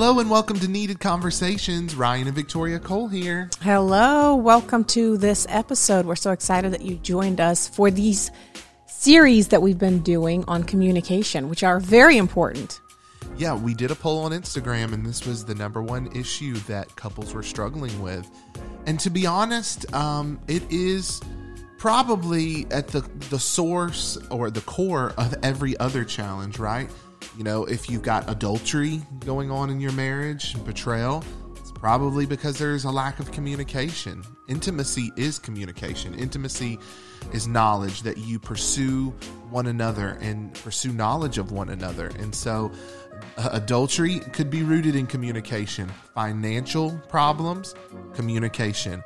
Hello and welcome to Needed Conversations. Ryan and Victoria Cole here. Hello, welcome to this episode. We're so excited that you joined us for these series that we've been doing on communication, which are very important. Yeah, we did a poll on Instagram, and this was the number one issue that couples were struggling with. And to be honest, um, it is probably at the the source or the core of every other challenge, right? You know, if you've got adultery going on in your marriage, betrayal, it's probably because there's a lack of communication. Intimacy is communication. Intimacy is knowledge that you pursue one another and pursue knowledge of one another. And so, uh, adultery could be rooted in communication. Financial problems, communication.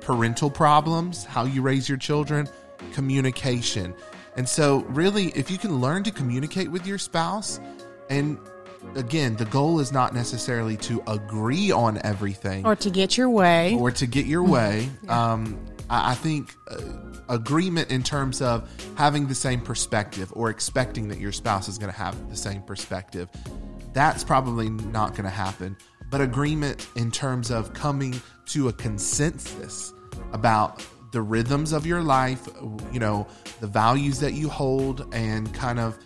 Parental problems, how you raise your children, communication. And so, really, if you can learn to communicate with your spouse, and again, the goal is not necessarily to agree on everything or to get your way, or to get your way. yeah. um, I, I, think uh, agreement in terms of having the same perspective or expecting that your spouse is going to have the same perspective, that's probably not going to happen. But agreement in terms of coming to a consensus about the rhythms of your life, you know, the values that you hold, and kind of,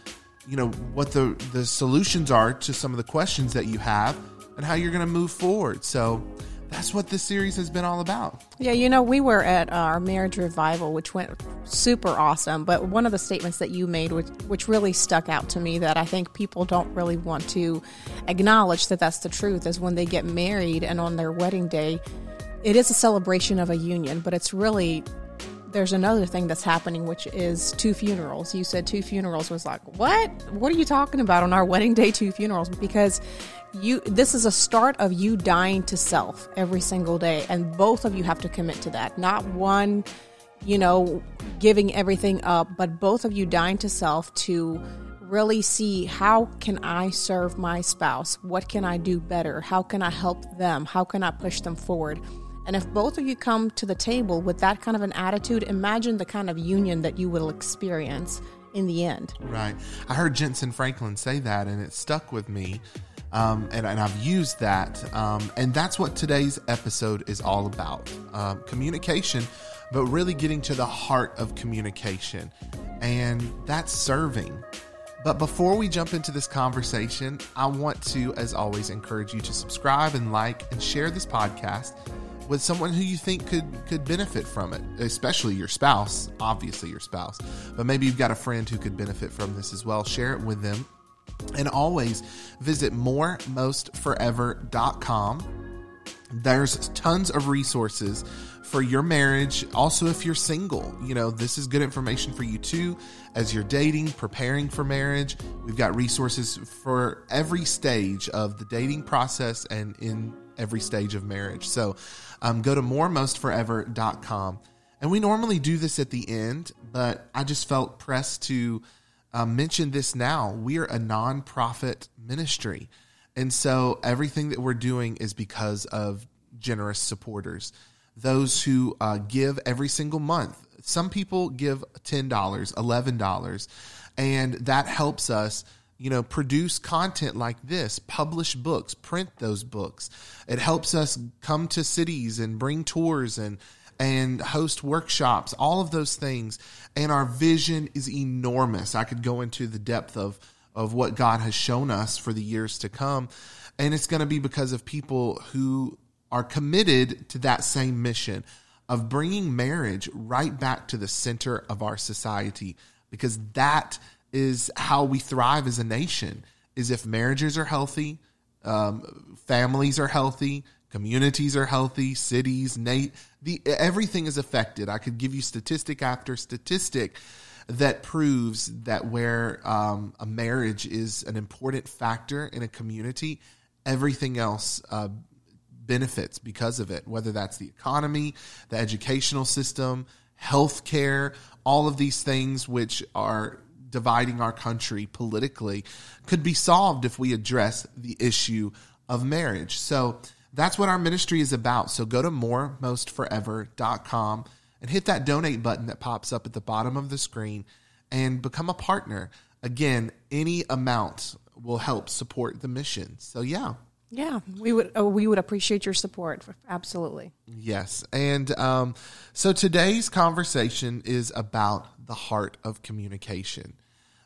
you know, what the the solutions are to some of the questions that you have, and how you're going to move forward. So. That's what this series has been all about. Yeah, you know, we were at our marriage revival, which went super awesome. But one of the statements that you made, which, which really stuck out to me, that I think people don't really want to acknowledge that that's the truth, is when they get married and on their wedding day, it is a celebration of a union, but it's really there's another thing that's happening, which is two funerals. You said two funerals was like, what? What are you talking about on our wedding day? Two funerals because you this is a start of you dying to self every single day, and both of you have to commit to that. Not one, you know, giving everything up, but both of you dying to self to really see how can I serve my spouse? What can I do better? How can I help them? How can I push them forward? And if both of you come to the table with that kind of an attitude, imagine the kind of union that you will experience in the end. Right. I heard Jentezen Franklin say that, and it stuck with me. Um, and, and, I've used that. Um, and that's what today's episode is all about um, communication, but really getting to the heart of communication. And that's serving. But before we jump into this conversation, I want to, as always, encourage you to subscribe and like and share this podcast with someone who you think could could benefit from it, especially your spouse, obviously your spouse. But maybe you've got a friend who could benefit from this as well. Share it with them. And always visit moremostforever.com. There's tons of resources for your marriage. Also, if you're single, you know, this is good information for you too. As you're dating, preparing for marriage, we've got resources for every stage of the dating process and in every stage of marriage. So um, go to moremostforever.com. And we normally do this at the end, but I just felt pressed to uh, mention this now. We are a nonprofit ministry. And so everything that we're doing is because of generous supporters, those who uh, give every single month. Some people give $10, $11, and that helps us you know, produce content like this, publish books, print those books. It helps us come to cities and bring tours and and host workshops, all of those things. And our vision is enormous. I could go into the depth of of what God has shown us for the years to come. And it's going to be because of people who are committed to that same mission of bringing marriage right back to the center of our society because that is how we thrive as a nation is if marriages are healthy um, families are healthy communities are healthy cities Nate, the everything is affected. I could give you statistic after statistic that proves that where um, a marriage is an important factor in a community everything else uh, benefits because of it whether that's the economy the educational system healthcare all of these things which are dividing our country politically could be solved if we address the issue of marriage. So that's what our ministry is about. So go to moremostforever.com and hit that donate button that pops up at the bottom of the screen and become a partner. Again, any amount will help support the mission. So yeah. Yeah, we would uh, we would appreciate your support. Absolutely. Yes, and um, so today's conversation is about the heart of communication.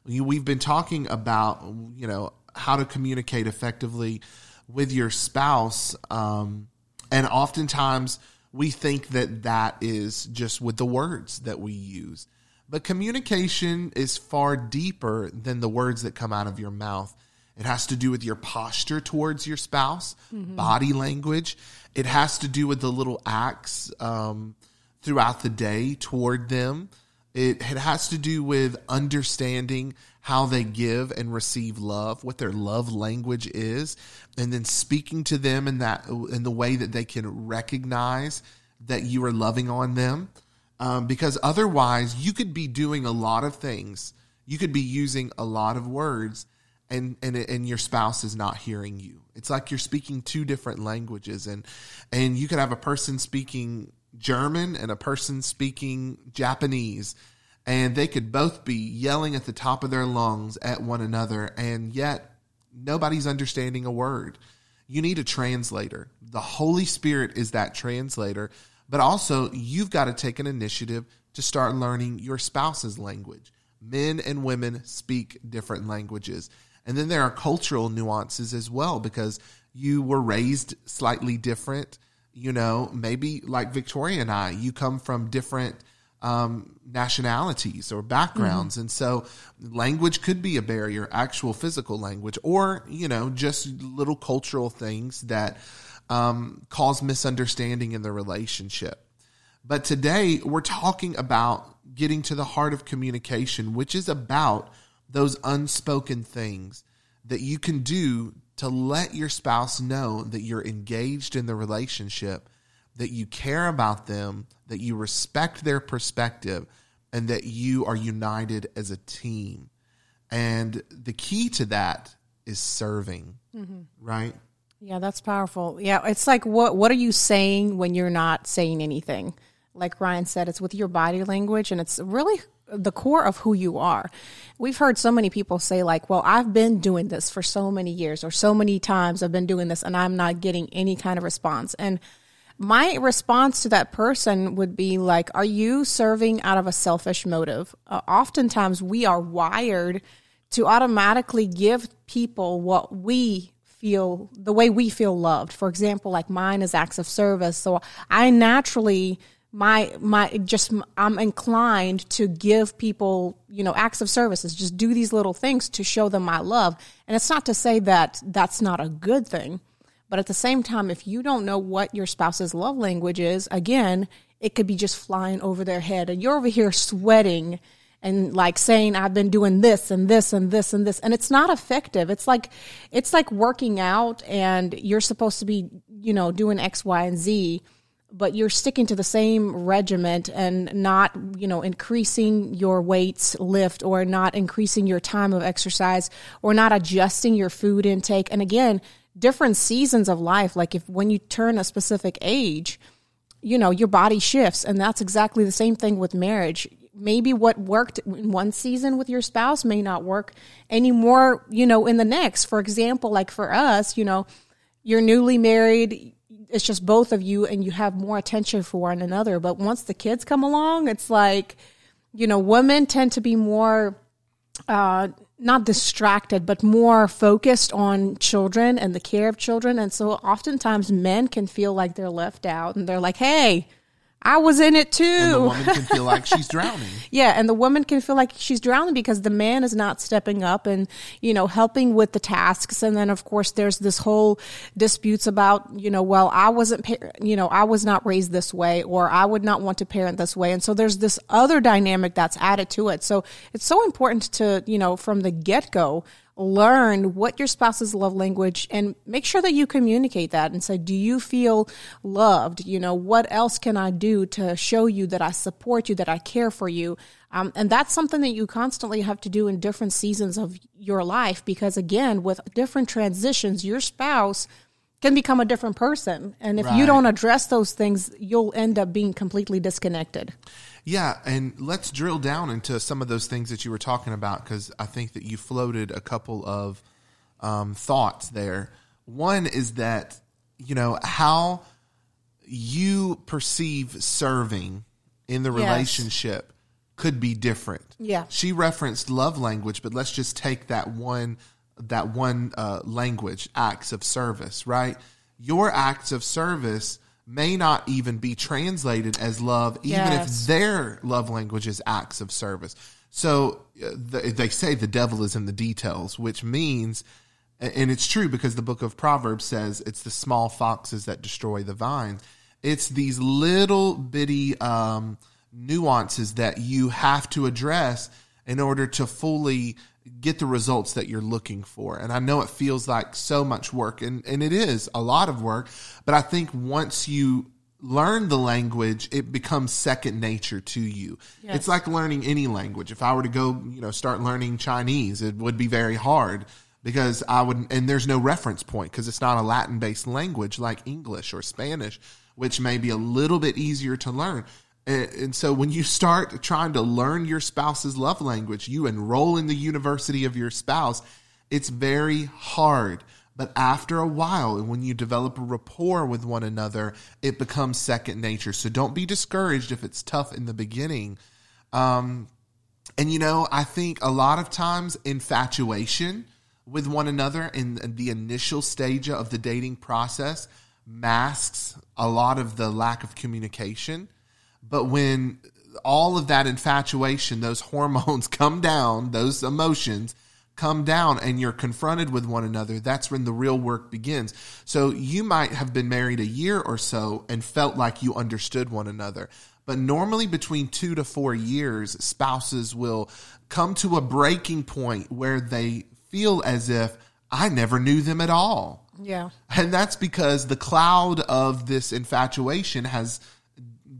We've been talking about you know how to communicate effectively with your spouse, um, and oftentimes we think that that is just with the words that we use. But communication is far deeper than the words that come out of your mouth. It has to do with your posture towards your spouse, mm-hmm. body language. It has to do with the little acts um, throughout the day toward them. It, it has to do with understanding how they give and receive love, what their love language is, and then speaking to them in that in the way that they can recognize that you are loving on them. Um, because otherwise, you could be doing a lot of things. You could be using a lot of words, and and and your spouse is not hearing you. It's like you're speaking two different languages, and and you could have a person speaking German and a person speaking Japanese, and they could both be yelling at the top of their lungs at one another, and yet nobody's understanding a word. You need a translator. The Holy Spirit is that translator, but also you've got to take an initiative to start learning your spouse's language. Men and women speak different languages. And then there are cultural nuances as well because you were raised slightly different. You know, maybe like Victoria and I, you come from different um, nationalities or backgrounds. Mm-hmm. And so language could be a barrier, actual physical language, or, you know, just little cultural things that um, cause misunderstanding in the relationship. But today we're talking about getting to the heart of communication, which is about those unspoken things that you can do to let your spouse know that you're engaged in the relationship that you care about them, that you respect their perspective, and that you are united as a team. And the key to that is serving, mm-hmm. right? Yeah, that's powerful. Yeah, it's like what what are you saying when you're not saying anything? Like Ryan said, it's with your body language and it's really the core of who you are. We've heard so many people say like, "Well, I've been doing this for so many years or so many times I've been doing this and I'm not getting any kind of response." And my response to that person would be like, Are you serving out of a selfish motive? Uh, oftentimes, we are wired to automatically give people what we feel, the way we feel loved. For example, like mine is acts of service. So I naturally, my my just i'm inclined to give people you know acts of services. Just do these little things to show them my love. And it's not to say that that's not a good thing but at the same time, if you don't know what your spouse's love language is, again, it could be just flying over their head. And you're over here sweating and like saying I've been doing this and this and this and this. And it's not effective. It's like it's like working out and you're supposed to be, you know, doing X, Y, and Z, but you're sticking to the same regiment and not, you know, increasing your weights lift or not increasing your time of exercise or not adjusting your food intake. And again, different seasons of life. Like if when you turn a specific age, you know, your body shifts. And that's exactly the same thing with marriage. Maybe what worked in one season with your spouse may not work anymore, you know, in the next. For example, like for us, you know, you're newly married, it's just both of you and you have more attention for one another. But once the kids come along, it's like, you know, women tend to be more uh, not distracted, but more focused on children and the care of children. And so oftentimes men can feel like they're left out and they're like, hey, I was in it too. And the woman can feel like she's drowning. yeah, and the woman can feel like she's drowning because the man is not stepping up and, you know, helping with the tasks. And then of course there's this whole disputes about, you know, well, I wasn't, you know, I was not raised this way or I would not want to parent this way. And so there's this other dynamic that's added to it. So it's so important to, you know, from the get go, learn what your spouse's love language and make sure that you communicate that and say do you feel loved? You know what else can i do to show you that i support you that i care for you? Um, and that's something that you constantly have to do in different seasons of your life because again with different transitions your spouse can become a different person. And if right. you don't address those things you'll end up being completely disconnected yeah, and let's drill down into some of those things that you were talking about because I think that you floated a couple of um, thoughts there. One is that, you know, how you perceive serving in the Yes. relationship could be different. Yeah. She referenced love language, but let's just take that one that one uh, language, acts of service, right? Your acts of service may not even be translated as love, even Yes. if their love language is acts of service. So uh, th- they say the devil is in the details, which means, and it's true because the book of Proverbs says it's the small foxes that destroy the vines. It's these little bitty um, nuances that you have to address in order to fully get the results that you're looking for. And I know it feels like so much work, and, and it is a lot of work, but I think once you learn the language, it becomes second nature to you. Yes. It's like learning any language. If I were to go, you know, start learning Chinese, it would be very hard because I would, and there's no reference point because it's not a Latin based language like English or Spanish, which may be a little bit easier to learn. And, so when you start trying to learn your spouse's love language, you enroll in the university of your spouse, it's very hard. But after a while, and when you develop a rapport with one another, it becomes second nature. So don't be discouraged if it's tough in the beginning. Um, and you know, I think a lot of times infatuation with one another in the initial stage of the dating process masks a lot of the lack of communication. But when all of that infatuation, those hormones come down, those emotions come down, and you're confronted with one another, that's when the real work begins. So you might have been married a year or so and felt like you understood one another. But normally, between two to four years, spouses will come to a breaking point where they feel as if I never knew them at all. Yeah. And that's because the cloud of this infatuation has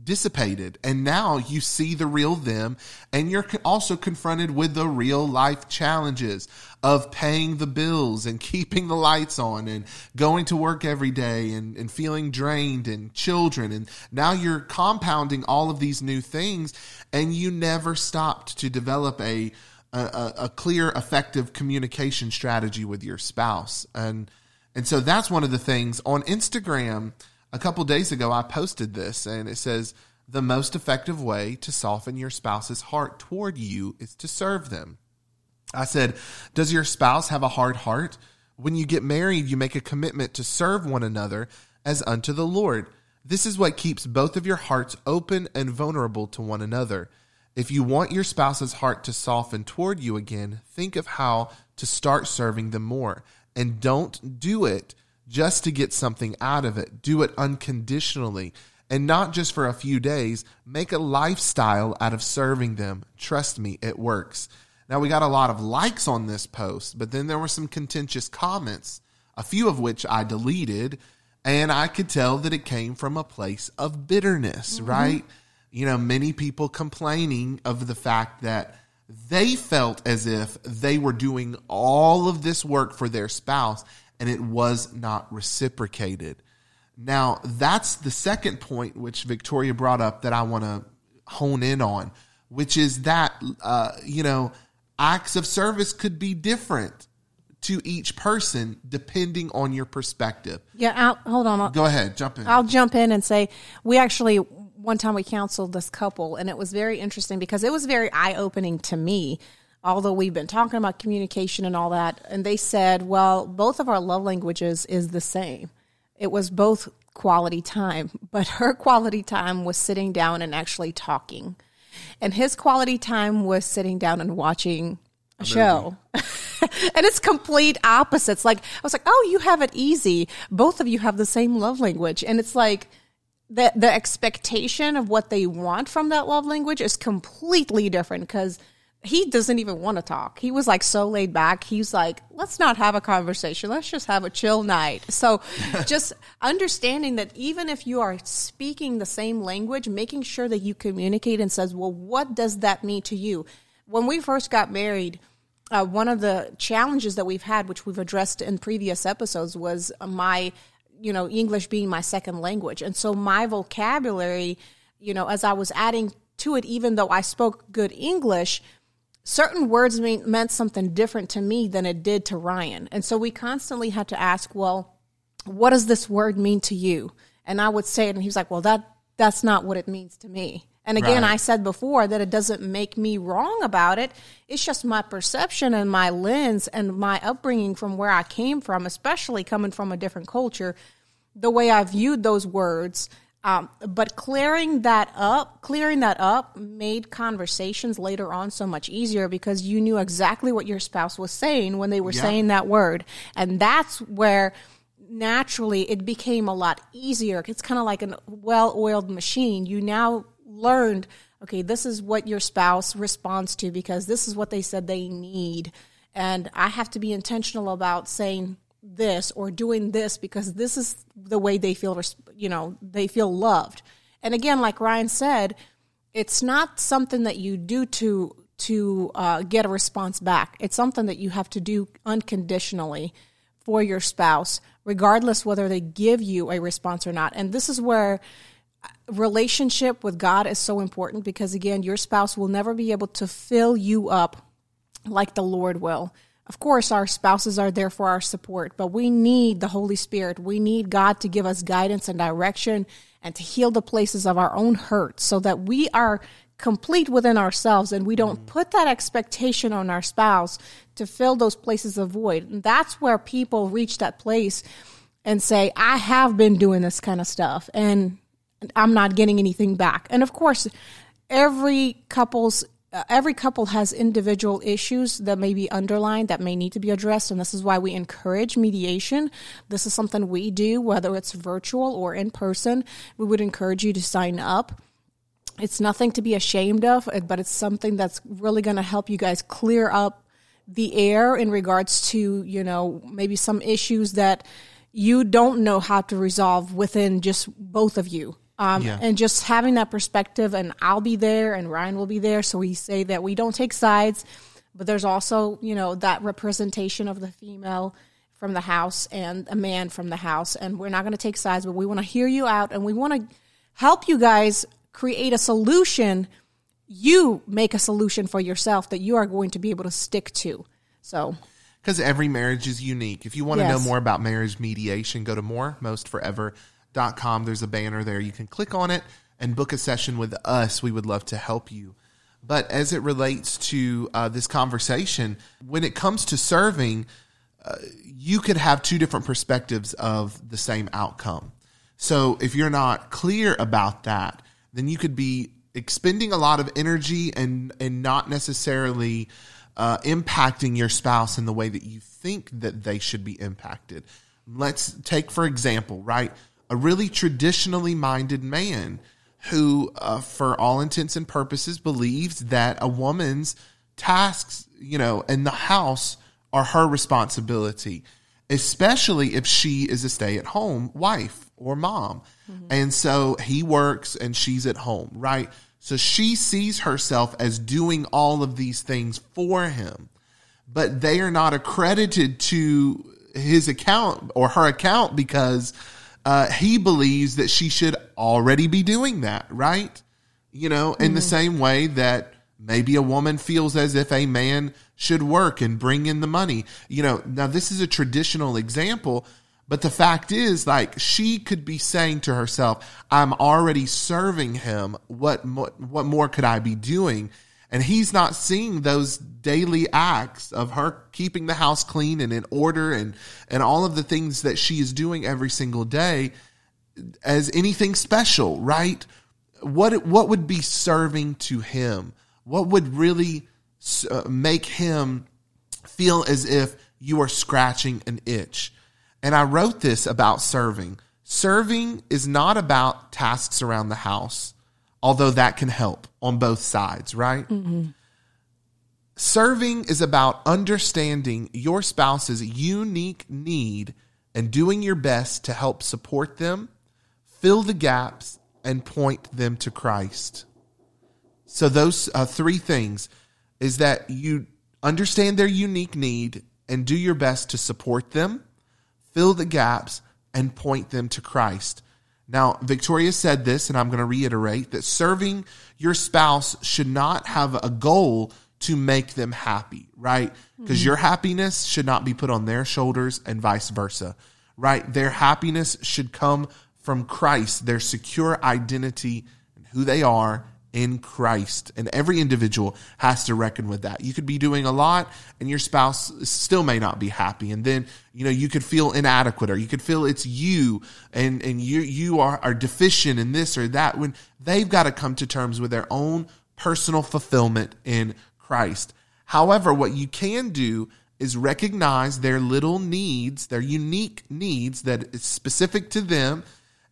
dissipated. And now you see the real them. And you're also confronted with the real life challenges of paying the bills and keeping the lights on and going to work every day and, and feeling drained and children. And now you're compounding all of these new things. And you never stopped to develop a, a, a clear, effective communication strategy with your spouse. And, and so that's one of the things on Instagram. A couple days ago, I posted this and it says, the most effective way to soften your spouse's heart toward you is to serve them. I said, Does your spouse have a hard heart? When you get married, you make a commitment to serve one another as unto the Lord. This is what keeps both of your hearts open and vulnerable to one another. If you want your spouse's heart to soften toward you again, think of how to start serving them more. And don't do it just to get something out of it. Do it unconditionally and not just for a few days. Make a lifestyle out of serving them. Trust me, it works. Now, we got a lot of likes on this post, but then there were some contentious comments, a few of which I deleted, and I could tell that it came from a place of bitterness, mm-hmm. right? You know, many people complaining of the fact that they felt as if they were doing all of this work for their spouse and it was not reciprocated. Now, that's the second point which Victoria brought up that I want to hone in on, which is that, uh, you know, acts of service could be different to each person depending on your perspective. Yeah. I'll, hold on. I'll, Go ahead, jump in. I'll jump in and say we actually one time we counseled this couple and it was very interesting because it was very eye opening to me. Although we've been talking about communication and all that, and they said, well, both of our love languages is the same. It was both quality time, but her quality time was sitting down and actually talking. And his quality time was sitting down and watching a show. and it's complete opposites. Like I was like, "Oh, you have it easy. Both of you have the same love language." And it's like the the expectation of what they want from that love language is completely different cuz he doesn't even want to talk. He was like so laid back. He's like, let's not have a conversation. Let's just have a chill night. So just understanding that even if you are speaking the same language, making sure that you communicate and says, well, what does that mean to you? When we first got married, uh, one of the challenges that we've had, which we've addressed in previous episodes, was my, you know, English being my second language. And so my vocabulary, you know, as I was adding to it, even though I spoke good English, certain words mean, meant something different to me than it did to Ryan. And so we constantly had to ask, well, what does this word mean to you? And I would say it, and he was like, well, that that's not what it means to me. And again, Right. I said before that it doesn't make me wrong about it. It's just my perception and my lens and my upbringing from where I came from, especially coming from a different culture, the way I viewed those words. Um, but clearing that up, clearing that up made conversations later on so much easier because you knew exactly what your spouse was saying when they were Yeah. saying that word. And that's where naturally it became a lot easier. It's kind of like a well oiled machine. You now learned, okay, this is what your spouse responds to because this is what they said they need. And I have to be intentional about saying this or doing this because this is the way they feel, you know, they feel loved. And again, like Ryan said, it's not something that you do to to uh, get a response back. It's something that you have to do unconditionally for your spouse, regardless whether they give you a response or not. And this is where relationship with God is so important because again, your spouse will never be able to fill you up like the Lord will. Of course, our spouses are there for our support, but we need the Holy Spirit. We need God to give us guidance and direction and to heal the places of our own hurt so that we are complete within ourselves and we don't mm. put that expectation on our spouse to fill those places of void. And that's where people reach that place and say, I have been doing this kind of stuff and I'm not getting anything back. And of course, every couple's Uh, every couple has individual issues that may be underlined that may need to be addressed and this is why we encourage mediation. This is something we do whether it's virtual or in person. We would encourage you to sign up. It's nothing to be ashamed of uh, but it's something that's really going to help you guys clear up the air in regards to you know maybe some issues that you don't know how to resolve within just both of you um, Yeah. and just having that perspective and i'll be there and ryan will be there so we say that we don't take sides but there's also you know that representation of the female from the house and a man from the house and we're not going to take sides but we want to hear you out and we want to help you guys create a solution you make a solution for yourself that you are going to be able to stick to so because every marriage is unique. If you want to know more about marriage mediation, go to moremostforever.com. There's a banner there. You can click on it and book a session with us. We would love to help you. But as it relates to uh, this conversation, when it comes to serving, uh, you could have two different perspectives of the same outcome. So if you're not clear about that, then you could be expending a lot of energy and and not necessarily uh, impacting your spouse in the way that you think that they should be impacted. Let's take for example, right, a really traditionally minded man who, uh, for all intents and purposes, believes that a woman's tasks, you know, in the house are her responsibility, especially if she is a stay at home wife or mom. And so he works and she's at home, right? So she sees herself as doing all of these things for him, but they are not accredited to his account or her account because uh, he believes that she should already be doing that, right? You know, in the same way that maybe a woman feels as if a man should work and bring in the money. You know, now this is a traditional example, but the fact is, like, she could be saying to herself, I'm already serving him. What, mo- what more could I be doing? And he's not seeing those daily acts of her keeping the house clean and in order and, and all of the things that she is doing every single day as anything special, right? What what would be serving to him? What would really uh, make him feel as if you are scratching an itch? And I wrote this about serving. Serving is not about tasks around the house, although that can help on both sides, right? Serving is about understanding your spouse's unique need and doing your best to help support them, fill the gaps, and point them to Christ. So, those uh, three things is that you understand their unique need and do your best to support them, fill the gaps, and point them to Christ. Now, Victoria said this, and I'm going to reiterate that serving your spouse should not have a goal to make them happy, right? Hmm. Because your happiness should not be put on their shoulders and vice versa, right? Their happiness should come from Christ, their secure identity and who they are in Christ. And every individual has to reckon with that. You could be doing a lot and your spouse still may not be happy. And then, you know, you could feel inadequate or you could feel it's you and, and you, you are, are deficient in this or that when they've got to come to terms with their own personal fulfillment in Christ. However, what you can do is recognize their little needs, their unique needs that is specific to them,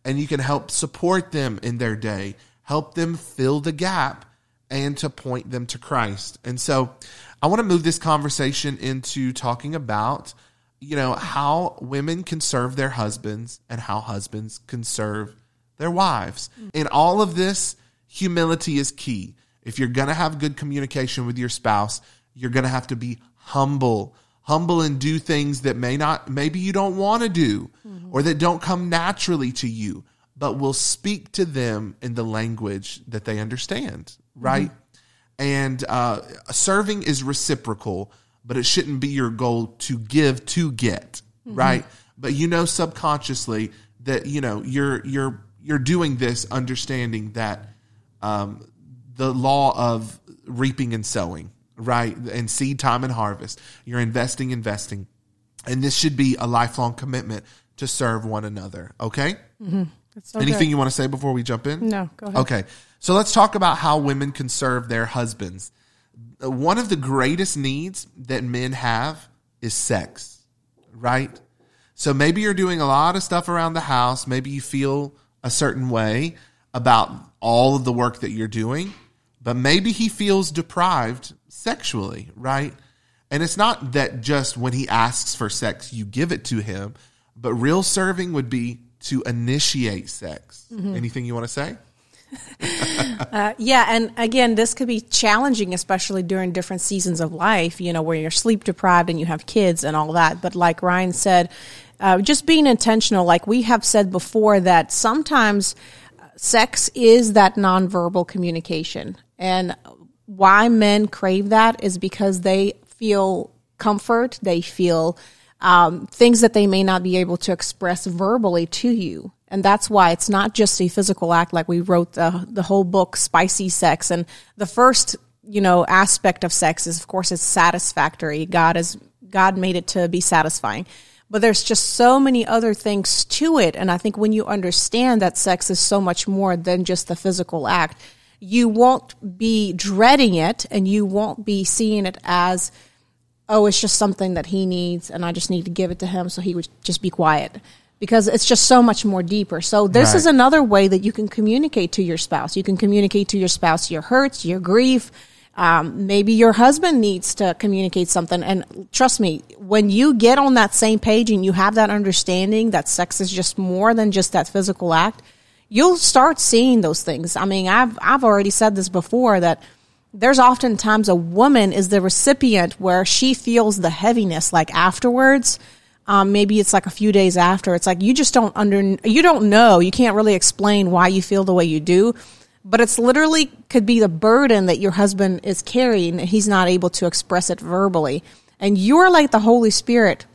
and you can help support them in their day help them fill the gap and to point them to Christ. And so I want to move this conversation into talking about, you know, how women can serve their husbands and how husbands can serve their wives. In all of this, humility is key. If you're going to have good communication with your spouse, you're going to have to be humble. Humble and do things that may not, maybe you don't want to do mm-hmm. or that don't come naturally to you but will speak to them in the language that they understand, right? Mm-hmm. And uh, serving is reciprocal, but it shouldn't be your goal to give to get, mm-hmm. right? But you know subconsciously that you know you're you're you're doing this understanding that um, the law of reaping and sowing, right? And seed time and harvest. You're investing, investing, and this should be a lifelong commitment to serve one another. Okay. Mm-hmm. So Anything good. you want to say before we jump in? No, go ahead. Okay. So let's talk about how women can serve their husbands. Uh, one of the greatest needs that men have is sex, right? So maybe you're doing a lot of stuff around the house. Maybe you feel a certain way about all of the work that you're doing, but maybe he feels deprived sexually, right? And it's not that just when he asks for sex, you give it to him, but real serving would be to initiate sex. Mm-hmm. Anything you want to say? uh, yeah, and again, this could be challenging, especially during different seasons of life, you know, where you're sleep deprived and you have kids and all that. But like Ryan said, uh, just being intentional, like we have said before, that sometimes sex is that nonverbal communication. And why men crave that is because they feel comfort, they feel um, things that they may not be able to express verbally to you. And that's why it's not just a physical act, like we wrote the, the whole book, Spicy Sex. And the first, you know, aspect of sex is, of course, it's satisfactory. God is, God made it to be satisfying. But there's just so many other things to it. And I think when you understand that sex is so much more than just the physical act, you won't be dreading it and you won't be seeing it as, oh, it's just something that he needs and I just need to give it to him so he would just be quiet because it's just so much more deeper. So this right. is another way that you can communicate to your spouse. You can communicate to your spouse your hurts, your grief. Um, maybe your husband needs to communicate something. And trust me, when you get on that same page and you have that understanding that sex is just more than just that physical act, you'll start seeing those things. I mean, I've, I've already said this before that there's oftentimes a woman is the recipient where she feels the heaviness like afterwards. Um, maybe it's like a few days after. It's like you just don't under you don't know. You can't really explain why you feel the way you do. But it's literally could be the burden that your husband is carrying and he's not able to express it verbally. And you're like the holy spirit.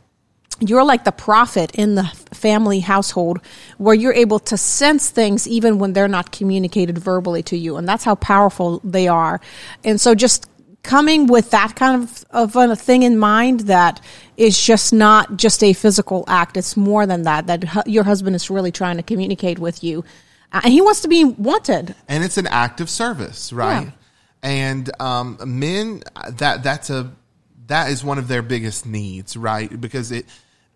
You're like the prophet in the family household where you're able to sense things even when they're not communicated verbally to you. And that's how powerful they are. And so just coming with that kind of, of a thing in mind that is just not just a physical act. It's more than that, that your husband is really trying to communicate with you. Uh, and he wants to be wanted. And it's an act of service, right? Yeah. And um, men, that that's a that is one of their biggest needs, right? Because it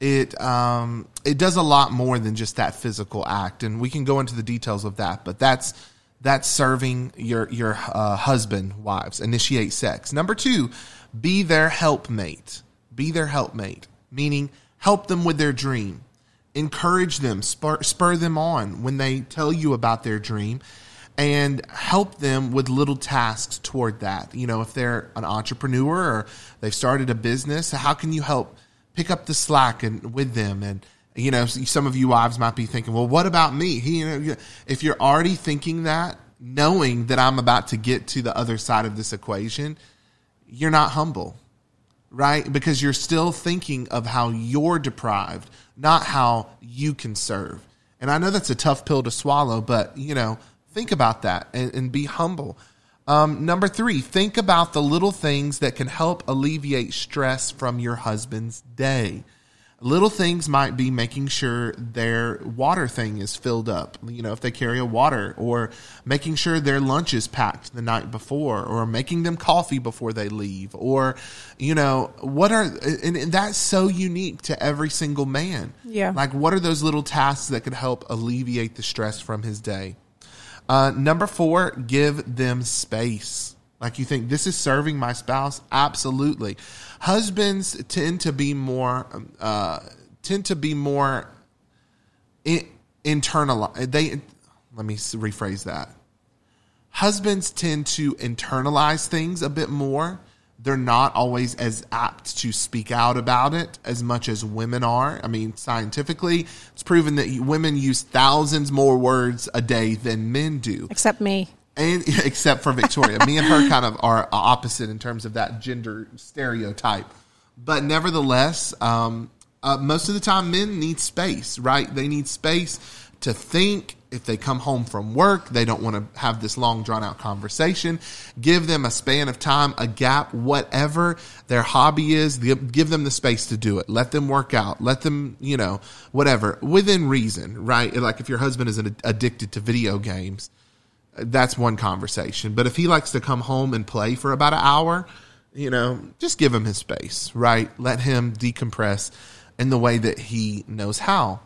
it um, it does a lot more than just that physical act, and we can go into the details of that. But that's that's serving your your uh, husband, wives. Initiate sex. Number two, be their helpmate. Be their helpmate, meaning help them with their dream, encourage them, spur, spur them on when they tell you about their dream, and help them with little tasks toward that. You know, if they're an entrepreneur or they've started a business, how can you help? Pick up the slack and with them and you know some of you wives might be thinking well what about me he, you know if you're already thinking that knowing that i'm about to get to the other side of this equation you're not humble right? Because you're still thinking of how you're deprived, not how you can serve. And I know that's a tough pill to swallow, but you know, think about that and, and be humble. Um, number three, think about the little things that can help alleviate stress from your husband's day. Little things might be making sure their water thing is filled up, you know, if they carry a water, or making sure their lunch is packed the night before, or making them coffee before they leave, or, you know, what are, and, and that's so unique to every single man. Yeah. Like, what are those little tasks that could help alleviate the stress from his day? Uh, number four, give them space. Like you think this is serving my spouse? Absolutely. Husbands tend to be more uh, tend to be more in, internal. They let me rephrase that. Husbands tend to internalize things a bit more. They're not always as apt to speak out about it as much as women are. I mean, scientifically, it's proven that women use thousands more words a day than men do. Except me and except for Victoria, me and her kind of are opposite in terms of that gender stereotype. But nevertheless, um, uh, most of the time, men need space, right? They need space to think. If they come home from work, they don't want to have this long, drawn out conversation. Give them a span of time, a gap, whatever their hobby is. Give them the space to do it. Let them work out. Let them, you know, whatever, within reason, right? Like if your husband is addicted to video games, that's one conversation. But if he likes to come home and play for about an hour, you know, just give him his space, right? Let him decompress in the way that he knows how.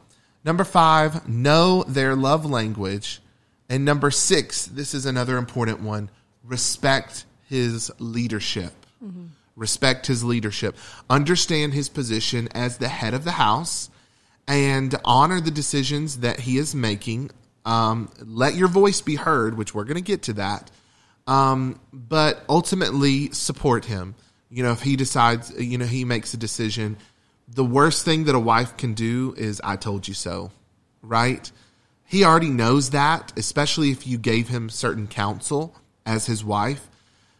Number five, know their love language. And number six, this is another important one respect his leadership. Mm-hmm. Respect his leadership. Understand his position as the head of the house and honor the decisions that he is making um, let your voice be heard, which we're going to get to that. Um, but ultimately, support him. You know, if he decides, you know, he makes a decision, the worst thing that a wife can do is, I told you so, right? He already knows that, especially if you gave him certain counsel as his wife.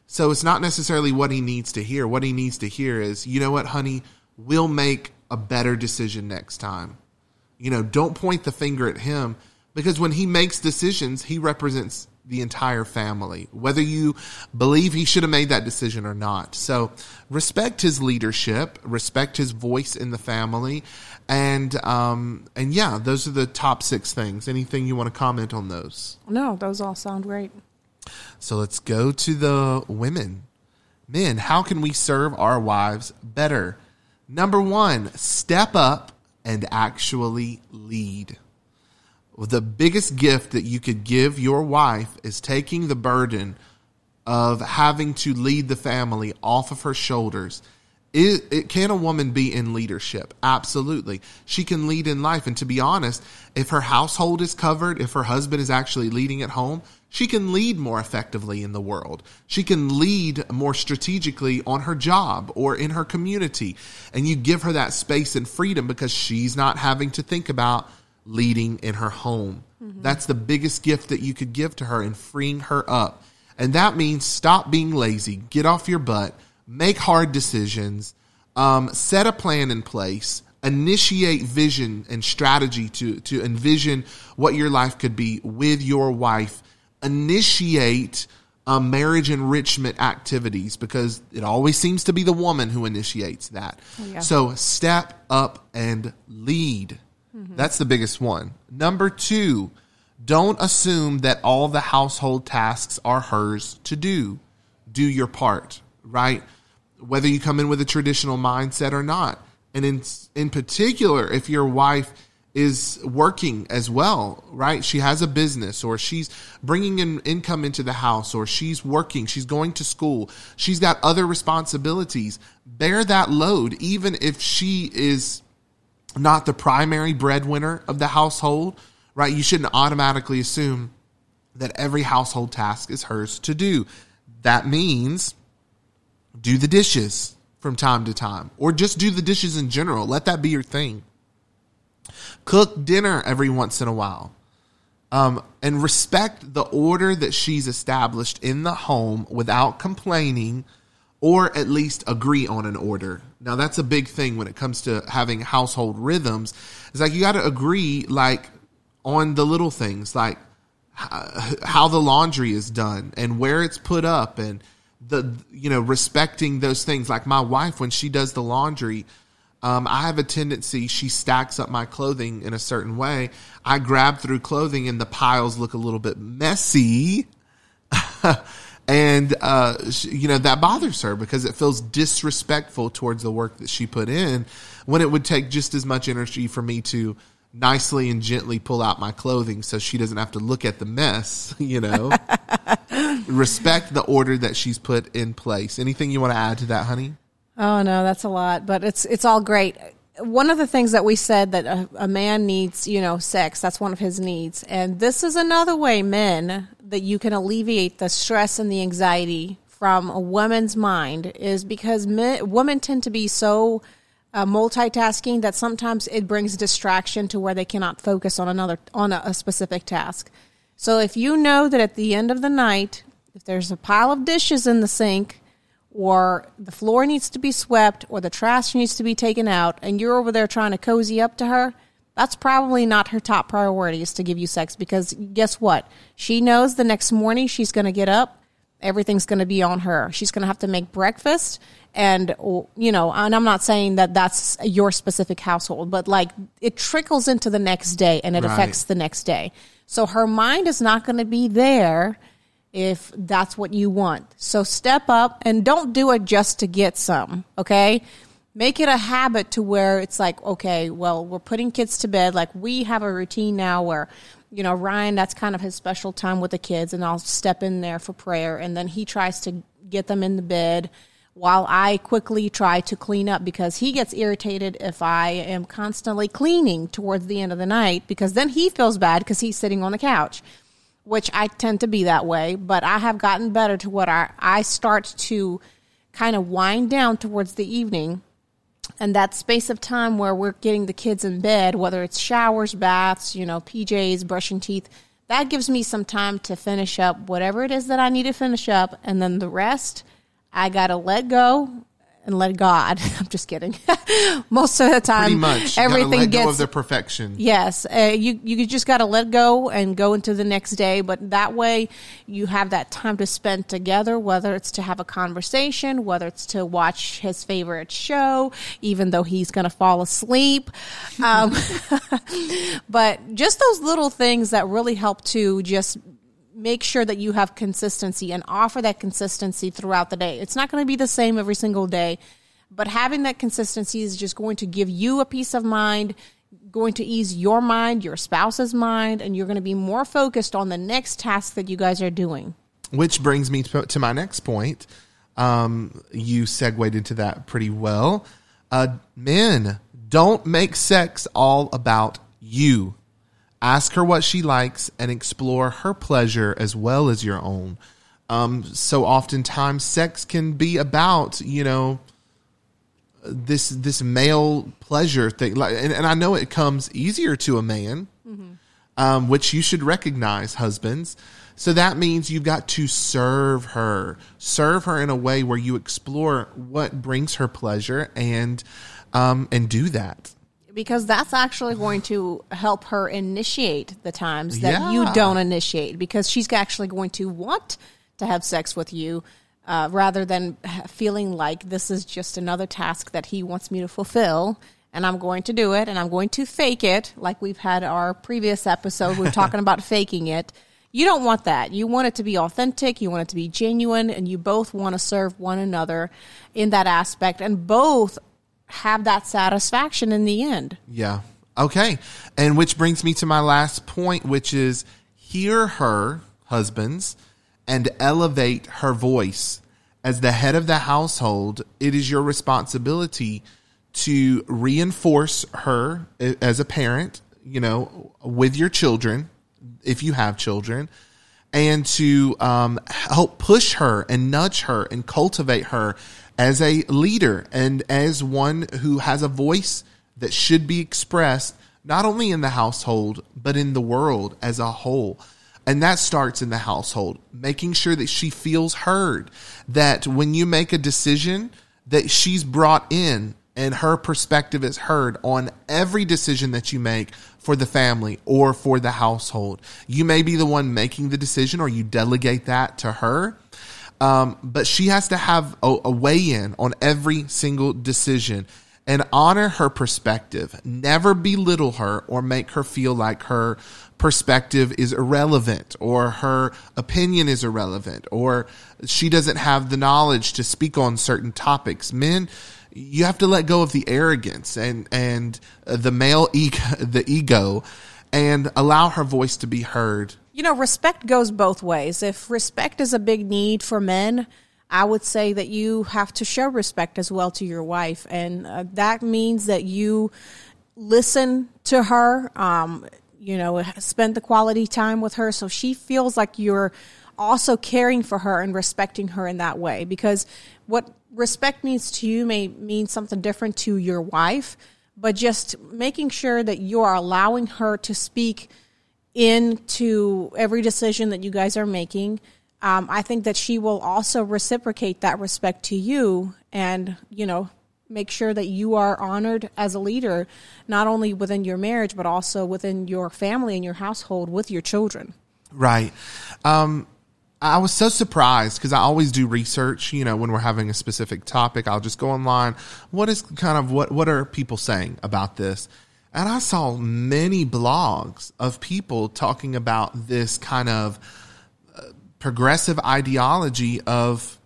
So it's not necessarily what he needs to hear. What he needs to hear is, you know what, honey, we'll make a better decision next time. You know, don't point the finger at him because when he makes decisions, he represents the entire family, whether you believe he should have made that decision or not. So respect his leadership, respect his voice in the family, and um, and yeah, those are the top six things. Anything you want to comment on those? No, those all sound great. So let's go to the women. Men, how can we serve our wives better? Number one, step up and actually lead the biggest gift that you could give your wife is taking the burden of having to lead the family off of her shoulders. It, it, can a woman be in leadership? Absolutely. She can lead in life. And to be honest, if her household is covered, if her husband is actually leading at home, she can lead more effectively in the world. She can lead more strategically on her job or in her community. And you give her that space and freedom because she's not having to think about leading in her home. Mm-hmm. That's the biggest gift that you could give to her and freeing her up. And that means stop being lazy, get off your butt, make hard decisions, um, set a plan in place, initiate vision and strategy to, to envision what your life could be with your wife, initiate um, marriage enrichment activities because it always seems to be the woman who initiates that. Yeah. So step up and lead. Mm-hmm. That's the biggest one. Number two, don't assume that all the household tasks are hers to do. Do your part, right? Whether you come in with a traditional mindset or not. And in, in particular, if your wife is working as well, right? She has a business or she's bringing in income into the house or she's working, she's going to school, she's got other responsibilities. Bear that load, even if she is not the primary breadwinner of the household, right? You shouldn't automatically assume that every household task is hers to do. That means do the dishes from time to time, or just do the dishes in general. Let that be your thing. Cook dinner every once in a while. Um, and respect the order that she's established in the home without complaining or at least agree on an order. Now that's a big thing when it comes to having household rhythms. It's like you got to agree like on the little things like how the laundry is done and where it's put up and the you know respecting those things. Like my wife when she does the laundry um, i have a tendency she stacks up my clothing in a certain way. I grab through clothing and the piles look a little bit messy and uh, she, you know that bothers her because it feels disrespectful towards the work that she put in when it would take just as much energy for me to nicely and gently pull out my clothing so she doesn't have to look at the mess, you know. Respect the order that she's put in place. Anything you want to add to that, honey? Oh no, that's a lot, but it's it's all great. One of the things that we said that a, a man needs, you know, sex. That's one of his needs, and this is another way, men, that you can alleviate the stress and the anxiety from a woman's mind is because men, women tend to be so uh, multitasking that sometimes it brings distraction to where they cannot focus on another on a, a specific task. So if you know that at the end of the night, if there's a pile of dishes in the sink, or the floor needs to be swept, or the trash needs to be taken out, and you're over there trying to cozy up to her, that's probably not her top priority is to give you sex because guess what? She knows the next morning she's going to get up, everything's going to be on her. She's going to have to make breakfast and you know and i'm not saying that that's your specific household but like it trickles into the next day and it right. affects the next day so her mind is not going to be there if that's what you want so step up and don't do it just to get some okay make it a habit to where it's like okay well we're putting kids to bed like we have a routine now where you know ryan that's kind of his special time with the kids and i'll step in there for prayer and then he tries to get them in the bed while I quickly try to clean up because he gets irritated if I am constantly cleaning towards the end of the night because then he feels bad because he's sitting on the couch, which I tend to be that way. But I have gotten better to what I, I start to kind of wind down towards the evening. And that space of time where we're getting the kids in bed, whether it's showers, baths, you know, PJs, brushing teeth, that gives me some time to finish up whatever it is that I need to finish up. And then the rest – I got to let go and let God. I'm just kidding. Most of the time, Pretty much. everything let gets of the perfection. Yes, uh, you you just got to let go and go into the next day. But that way, you have that time to spend together. Whether it's to have a conversation, whether it's to watch his favorite show, even though he's going to fall asleep. Um, but just those little things that really help to just make sure that you have consistency and offer that consistency throughout the day. It's not going to be the same every single day, but having that consistency is just going to give you a peace of mind, going to ease your mind, your spouse's mind, and you're going to be more focused on the next task that you guys are doing. Which brings me to, my next point. Um, you segued into that pretty well. Uh, men, don't make sex all about you. Ask her what she likes and explore her pleasure as well as your own. Um, so oftentimes, sex can be about you know this this male pleasure thing, like, and, and I know it comes easier to a man, mm-hmm. um, which you should recognize, husbands. So that means you've got to serve her, serve her in a way where you explore what brings her pleasure and um, and do that because that's actually going to help her initiate the times that yeah. you don't initiate because she's actually going to want to have sex with you uh, rather than feeling like this is just another task that he wants me to fulfill and I'm going to do it and I'm going to fake it like we've had our previous episode we are talking about faking it you don't want that you want it to be authentic you want it to be genuine and you both want to serve one another in that aspect and both have that satisfaction in the end. Yeah. Okay. And which brings me to my last point, which is hear her, husbands, and elevate her voice. As the head of the household, it is your responsibility to reinforce her as a parent, you know, with your children, if you have children, and to um, help push her and nudge her and cultivate her as a leader and as one who has a voice that should be expressed not only in the household but in the world as a whole. And that starts in the household, making sure that she feels heard, that when you make a decision, that she's brought in and her perspective is heard on every decision that you make for the family or for the household. You may be the one making the decision or you delegate that to her. Um, but she has to have a, a weigh in on every single decision and honor her perspective. Never belittle her or make her feel like her perspective is irrelevant or her opinion is irrelevant or she doesn't have the knowledge to speak on certain topics. Men, you have to let go of the arrogance and and the male ego, the ego and allow her voice to be heard. You know, respect goes both ways. If respect is a big need for men, I would say that you have to show respect as well to your wife, and uh, that means that you listen to her. Um, you know, spend the quality time with her, so she feels like you're also caring for her and respecting her in that way. Because what respect means to you may mean something different to your wife, but just making sure that you are allowing her to speak into every decision that you guys are making um, I think that she will also reciprocate that respect to you and, you know, make sure that you are honored as a leader, not only within your marriage, but also within your family and your household with your children. Right. Um, I was so surprised because I always do research, you know, when we're having a specific topic, I'll just go online. What is kind of what, what are people saying about this? And I saw many blogs of people talking about this kind of, progressive ideology of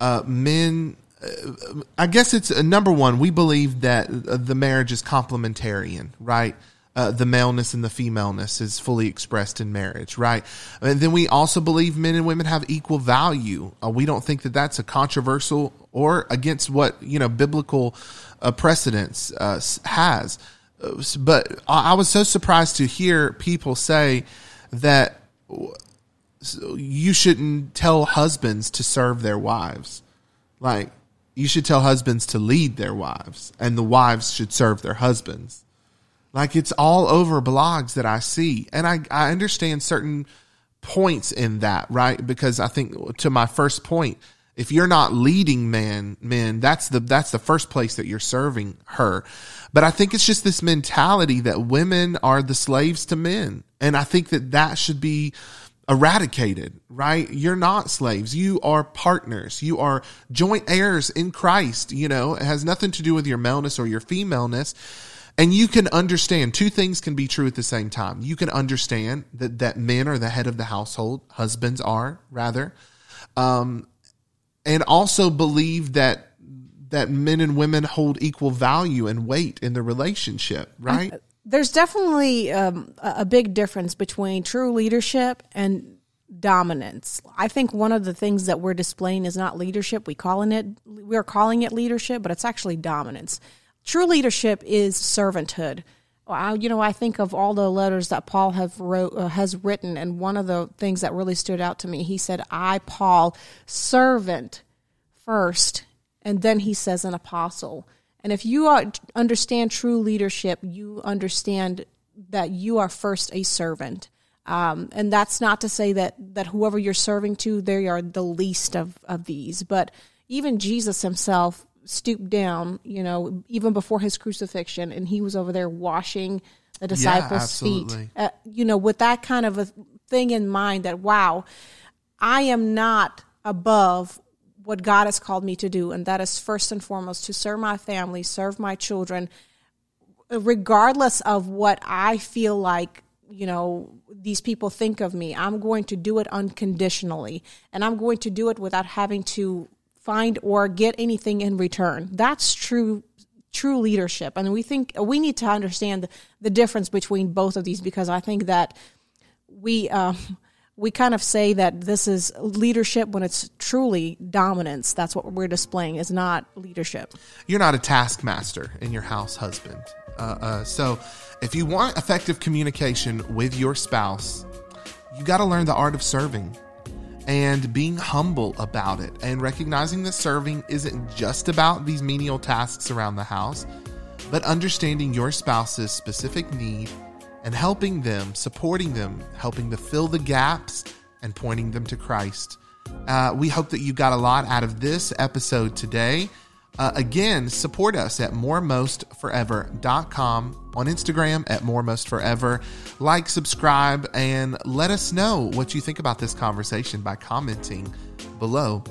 uh, men. Uh, I guess it's uh, number one. We believe that uh, the marriage is complementarian, right? Uh, the maleness and the femaleness is fully expressed in marriage, right? And then we also believe men and women have equal value. Uh, we don't think that that's a controversial or against what you know biblical uh, precedence uh, has. But I was so surprised to hear people say that you shouldn't tell husbands to serve their wives. Like, you should tell husbands to lead their wives, and the wives should serve their husbands. Like, it's all over blogs that I see. And I, I understand certain points in that, right? Because I think to my first point, if you're not leading man, men, that's the that's the first place that you're serving her. But I think it's just this mentality that women are the slaves to men, and I think that that should be eradicated, right? You're not slaves. You are partners. You are joint heirs in Christ. You know, it has nothing to do with your maleness or your femaleness. And you can understand two things can be true at the same time. You can understand that, that men are the head of the household, husbands are rather, um, and also believe that that men and women hold equal value and weight in the relationship, right? there's definitely um, a big difference between true leadership and dominance. I think one of the things that we're displaying is not leadership. We calling it we're calling it leadership, but it's actually dominance. True leadership is servanthood. I, you know, I think of all the letters that Paul have wrote uh, has written, and one of the things that really stood out to me, he said, "I, Paul, servant first, and then he says an apostle." And if you are, understand true leadership, you understand that you are first a servant. Um, and that's not to say that, that whoever you're serving to, they are the least of, of these. But even Jesus himself stooped down, you know, even before his crucifixion, and he was over there washing the disciples' yeah, feet. Uh, you know, with that kind of a thing in mind that, wow, I am not above what God has called me to do, and that is first and foremost to serve my family, serve my children, regardless of what I feel like, you know, these people think of me. I'm going to do it unconditionally, and I'm going to do it without having to find or get anything in return. That's true true leadership. And we think we need to understand the, difference between both of these because I think that we um, we kind of say that this is leadership when it's truly dominance. That's what we're displaying is not leadership. You're not a taskmaster in your house, husband. Uh, uh, so, if you want effective communication with your spouse, you got to learn the art of serving and being humble about it and recognizing that serving isn't just about these menial tasks around the house, but understanding your spouse's specific need and helping them, supporting them, helping to fill the gaps and pointing them to Christ. Uh, we hope that you got a lot out of this episode today. Uh, again, support us at moremostforever.com on Instagram at moremostforever. Like, subscribe, and let us know what you think about this conversation by commenting below.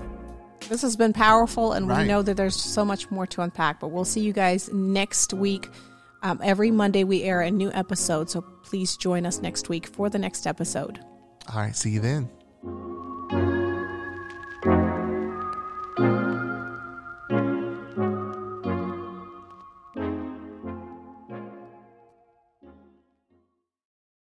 This has been powerful, and Right. we know that there's so much more to unpack. But we'll see you guys next week. Um, every Monday, we air a new episode, so please join us next week for the next episode. All right, see you then.